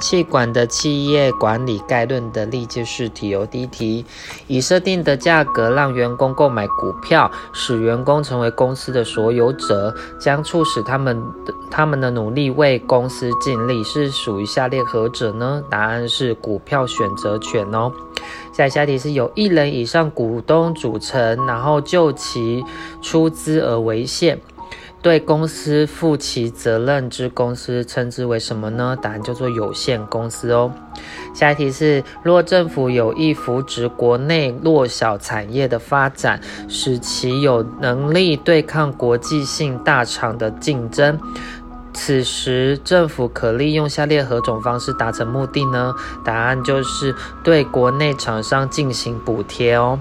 气管的企业管理概论的历届试题有。第一题，以设定的价格让员工购买股票，使员工成为公司的所有者，将促使他们的他们的努力为公司尽力，是属于下列何者呢？答案是股票选择权哦。下下题是有一人以上股东组成，然后就其出资而为限。对公司负起责任之公司称之为什么呢？答案叫做有限公司哦。下一题是：若政府有意扶植国内弱小产业的发展，使其有能力对抗国际性大厂的竞争，此时政府可利用下列何种方式达成目的呢？答案就是对国内厂商进行补贴哦。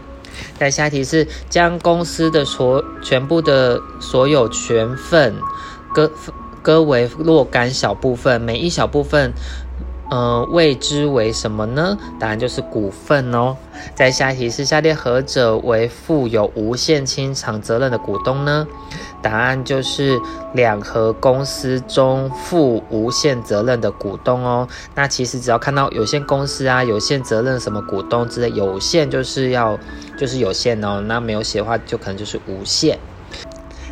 在下一题是将公司的所全部的所有权份割割为若干小部分，每一小部分。呃，未知为什么呢？答案就是股份哦。再下一题是下列何者为负有无限清偿责任的股东呢？答案就是两合公司中负无限责任的股东哦。那其实只要看到有限公司啊、有限责任什么股东之类，有限就是要就是有限哦。那没有写的话，就可能就是无限。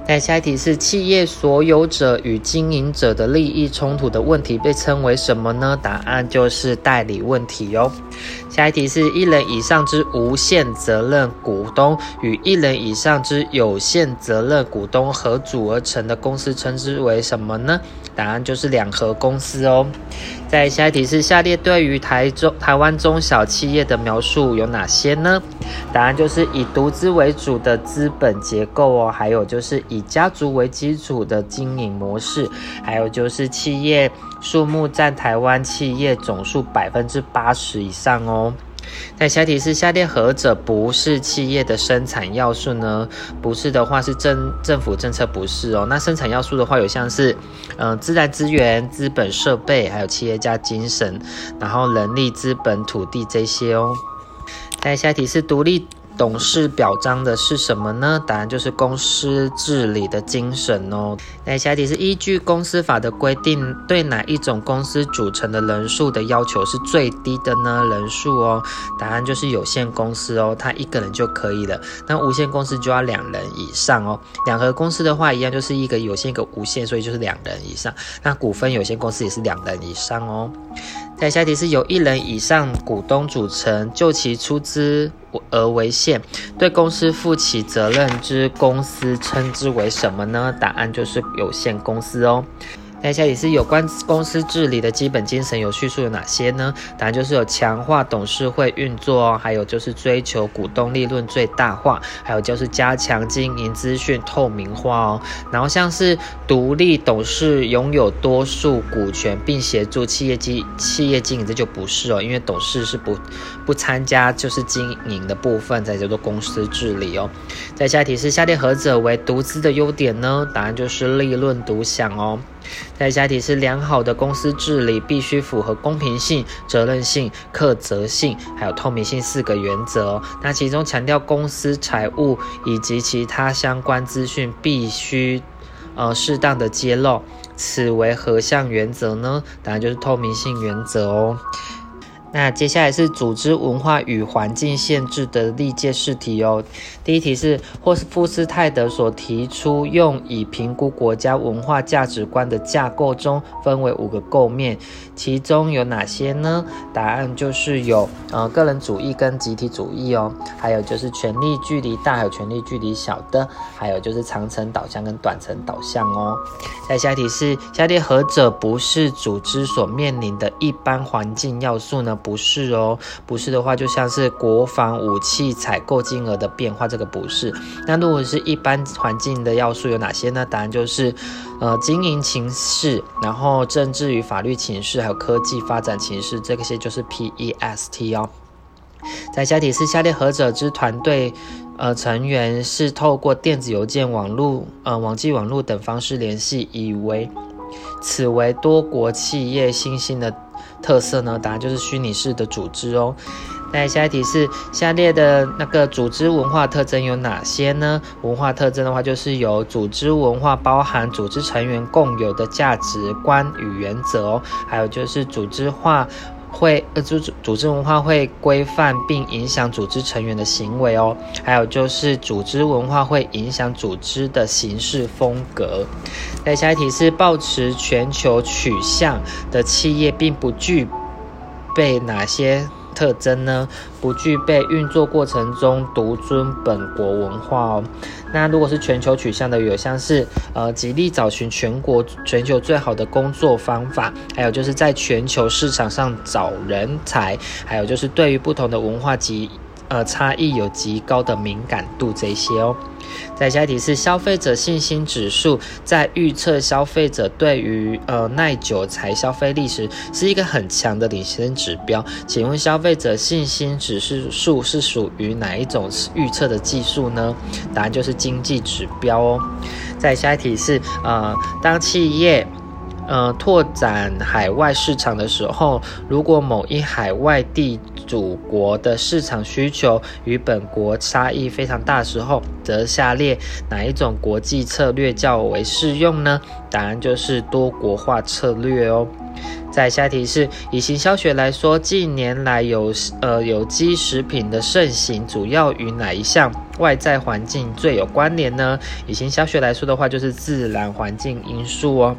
那下一题是企业所有者与经营者的利益冲突的问题被称为什么呢？答案就是代理问题哟。下一题是一人以上之无限责任股东与一人以上之有限责任股东合组而成的公司称之为什么呢？答案就是两合公司哦。在下一题是下列对于台中台湾中小企业的描述有哪些呢？答案就是以独资为主的资本结构哦，还有就是以家族为基础的经营模式，还有就是企业数目占台湾企业总数百分之八十以上哦。在下题是下列何者不是企业的生产要素呢？不是的话是政政府政策不是哦。那生产要素的话有像是，嗯，自然资源、资本设备，还有企业家精神，然后人力资本、土地这些哦。在下题是独立。董事表彰的是什么呢？答案就是公司治理的精神哦。那下一题是依据公司法的规定，对哪一种公司组成的人数的要求是最低的呢？人数哦，答案就是有限公司哦，它一个人就可以了。那无限公司就要两人以上哦。两合公司的话，一样就是一个有限一个无限，所以就是两人以上。那股份有限公司也是两人以上哦。在下题是由一人以上股东组成，就其出资额为限，对公司负起责任之公司称之为什么呢？答案就是有限公司哦。那下也是有关公司治理的基本精神，有叙述有哪些呢？答案就是有强化董事会运作哦，还有就是追求股东利润最大化，还有就是加强经营资讯透明化哦。然后像是独立董事拥有多数股权，并协助企业经企业经营，这就不是哦，因为董事是不不参加就是经营的部分，才叫做公司治理哦。在下一题是下列何者为独资的优点呢？答案就是利润独享哦。再下题是良好的公司治理必须符合公平性、责任性、可责性，还有透明性四个原则。那其中强调公司财务以及其他相关资讯必须呃适当的揭露，此为何项原则呢？答案就是透明性原则哦。那接下来是组织文化与环境限制的历届试题哦。第一题是霍斯夫斯泰德所提出用以评估国家文化价值观的架构中分为五个构面，其中有哪些呢？答案就是有呃个人主义跟集体主义哦，还有就是权力距离大，还有权力距离小的，还有就是长程导向跟短程导向哦。再下一题是下列何者不是组织所面临的一般环境要素呢？不是哦，不是的话，就像是国防武器采购金额的变化，这个不是。那如果是一般环境的要素有哪些呢？答案就是，呃，经营情势，然后政治与法律情势，还有科技发展情势，这些就是 P E S T 哦。在下题是下列何者之团队，呃，成员是透过电子邮件、网络、呃，网际网络等方式联系，以为此为多国企业新兴的。特色呢？答案就是虚拟式的组织哦。那下一题是下列的那个组织文化特征有哪些呢？文化特征的话，就是有组织文化包含组织成员共有的价值观与原则哦，还有就是组织化会呃组组组织文化会规范并影响组织成员的行为哦，还有就是组织文化会影响组织的形式风格。那下一题是保持全球取向的企业并不具备哪些？特征呢，不具备运作过程中独尊本国文化哦。那如果是全球取向的，有像是呃极力找寻全国全球最好的工作方法，还有就是在全球市场上找人才，还有就是对于不同的文化及呃差异有极高的敏感度这些哦。再下一题是消费者信心指数，在预测消费者对于呃耐久材消费力时，是一个很强的领先指标。请问消费者信心指数是属于哪一种预测的技术呢？答案就是经济指标哦。再下一题是呃，当企业呃拓展海外市场的时候，如果某一海外地祖国的市场需求与本国差异非常大时候，则下列哪一种国际策略较为适用呢？答案就是多国化策略哦。在下题是以行销学来说，近年来有呃有机食品的盛行，主要与哪一项外在环境最有关联呢？以行销学来说的话，就是自然环境因素哦。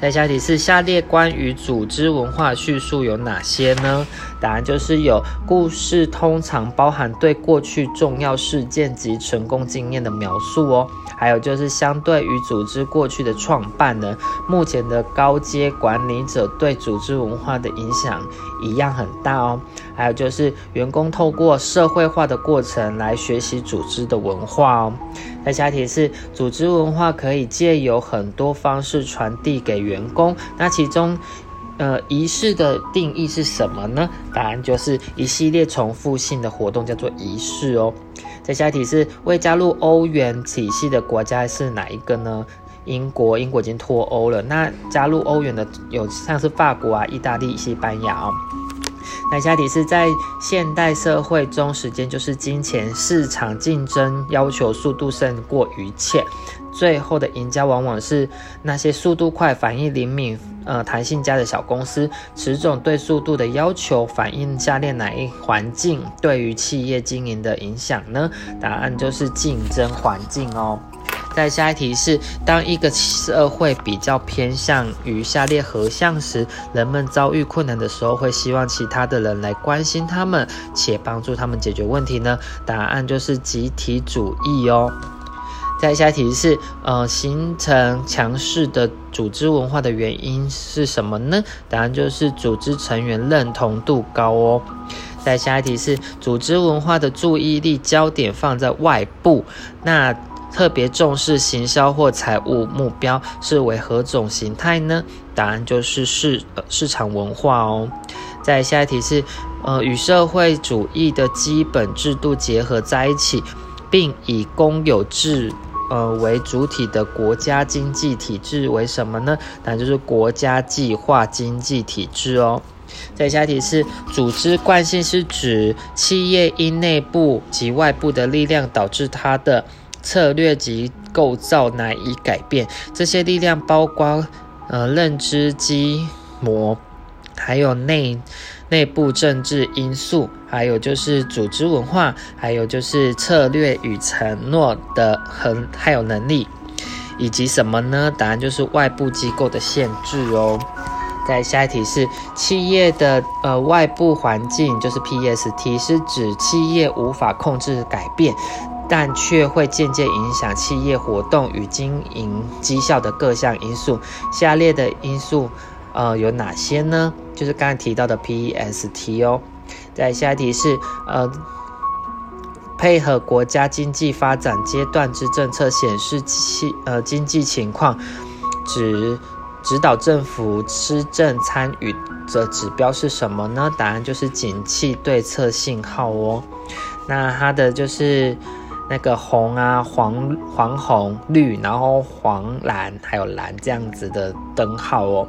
在下题是下列关于组织文化叙述有哪些呢？答案就是有故事，通常包含对过去重要事件及成功经验的描述哦。还有就是相对于组织过去的创办人，目前的高阶管理者对组织文化的影响一样很大哦。还有就是员工透过社会化的过程来学习组织的文化哦。那下一题是组织文化可以借由很多方式传递给员工，那其中。呃，仪式的定义是什么呢？答案就是一系列重复性的活动，叫做仪式哦。在下一题是未加入欧元体系的国家是哪一个呢？英国，英国已经脱欧了。那加入欧元的有像是法国啊、意大利、西班牙哦。那下题是在现代社会中，时间就是金钱，市场竞争要求速度胜过一切，最后的赢家往往是那些速度快、反应灵敏。呃，弹性佳的小公司，此种对速度的要求反映下列哪一环境对于企业经营的影响呢？答案就是竞争环境哦。在下一题是，当一个社会比较偏向于下列何项时，人们遭遇困难的时候会希望其他的人来关心他们且帮助他们解决问题呢？答案就是集体主义哦。在下一题是，呃，形成强势的组织文化的原因是什么呢？答案就是组织成员认同度高哦。在下一题是，组织文化的注意力焦点放在外部，那特别重视行销或财务目标是为何种形态呢？答案就是市市场文化哦。再下一题是，呃，与社会主义的基本制度结合在一起，并以公有制。呃，为主体的国家经济体制为什么呢？那就是国家计划经济体制哦。再下一题是，组织惯性是指企业因内部及外部的力量导致它的策略及构造难以改变。这些力量包括呃认知机模，还有内。内部政治因素，还有就是组织文化，还有就是策略与承诺的很还有能力，以及什么呢？答案就是外部机构的限制哦。在下一题是企业的呃外部环境，就是 PST，是指企业无法控制改变，但却会间接影响企业活动与经营绩效的各项因素。下列的因素。呃，有哪些呢？就是刚才提到的 PEST 哦。在下一题是呃，配合国家经济发展阶段之政策显示其呃经济情况，指指导政府施政参与的指标是什么呢？答案就是景气对策信号哦。那它的就是那个红啊、黄、黄红、绿，然后黄蓝还有蓝这样子的灯号哦。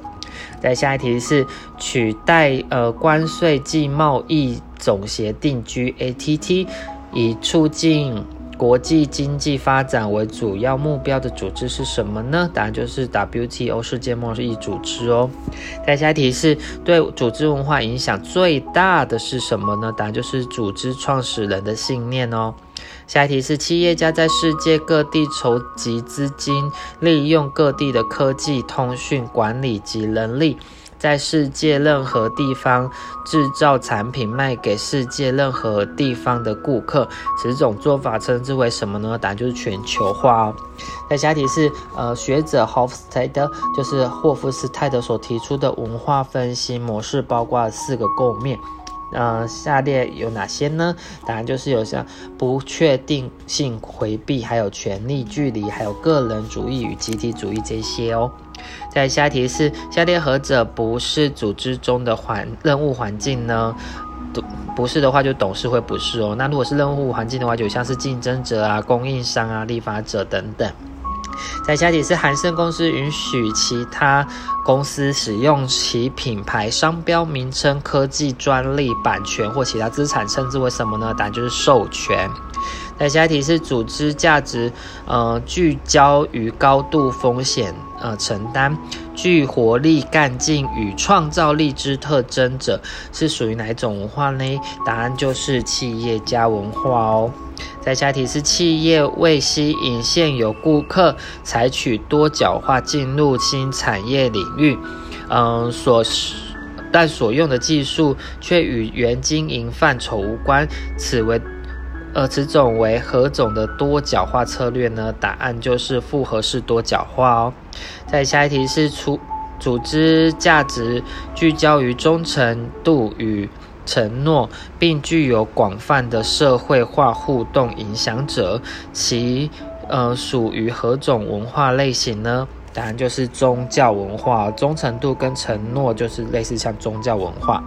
再下一题是取代呃关税暨贸易总协定 GATT，以促进国际经济发展为主要目标的组织是什么呢？答案就是 WTO 世界贸易组织哦。再下一题是对组织文化影响最大的是什么呢？答案就是组织创始人的信念哦。下一题是企业家在世界各地筹集资金，利用各地的科技、通讯、管理及能力。在世界任何地方制造产品卖给世界任何地方的顾客，此种做法称之为什么呢？答案就是全球化哦。在下题是呃学者 h o f s t e d 就是霍夫斯泰德所提出的文化分析模式，包括四个构面。呃，下列有哪些呢？答案就是有像不确定性回避，还有权力距离，还有个人主义与集体主义这些哦。在下一题是下列何者不是组织中的环任务环境呢？不不是的话，就董事会不是哦。那如果是任务环境的话，就像是竞争者啊、供应商啊、立法者等等。在下题是韩盛公司允许其他公司使用其品牌商标名称、科技专利、版权或其他资产，称之为什么呢？答案就是授权。在下一题是组织价值，呃，聚焦于高度风险，呃，承担具活力、干劲与创造力之特征者，是属于哪一种文化呢？答案就是企业家文化哦。在下一题是企业为吸引现有顾客，采取多角化进入新产业领域，嗯，所但所用的技术却与原经营范畴无关，此为。呃，此种为何种的多角化策略呢？答案就是复合式多角化哦。再下一题是出组织价值聚焦于忠诚度与承诺，并具有广泛的社会化互动影响者，其呃属于何种文化类型呢？答案就是宗教文化。忠诚度跟承诺就是类似像宗教文化。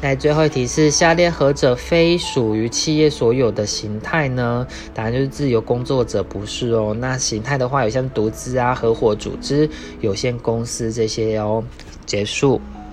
那最后一题是下列何者非属于企业所有的形态呢？答案就是自由工作者不是哦。那形态的话，有像独资啊、合伙组织、有限公司这些哦。结束。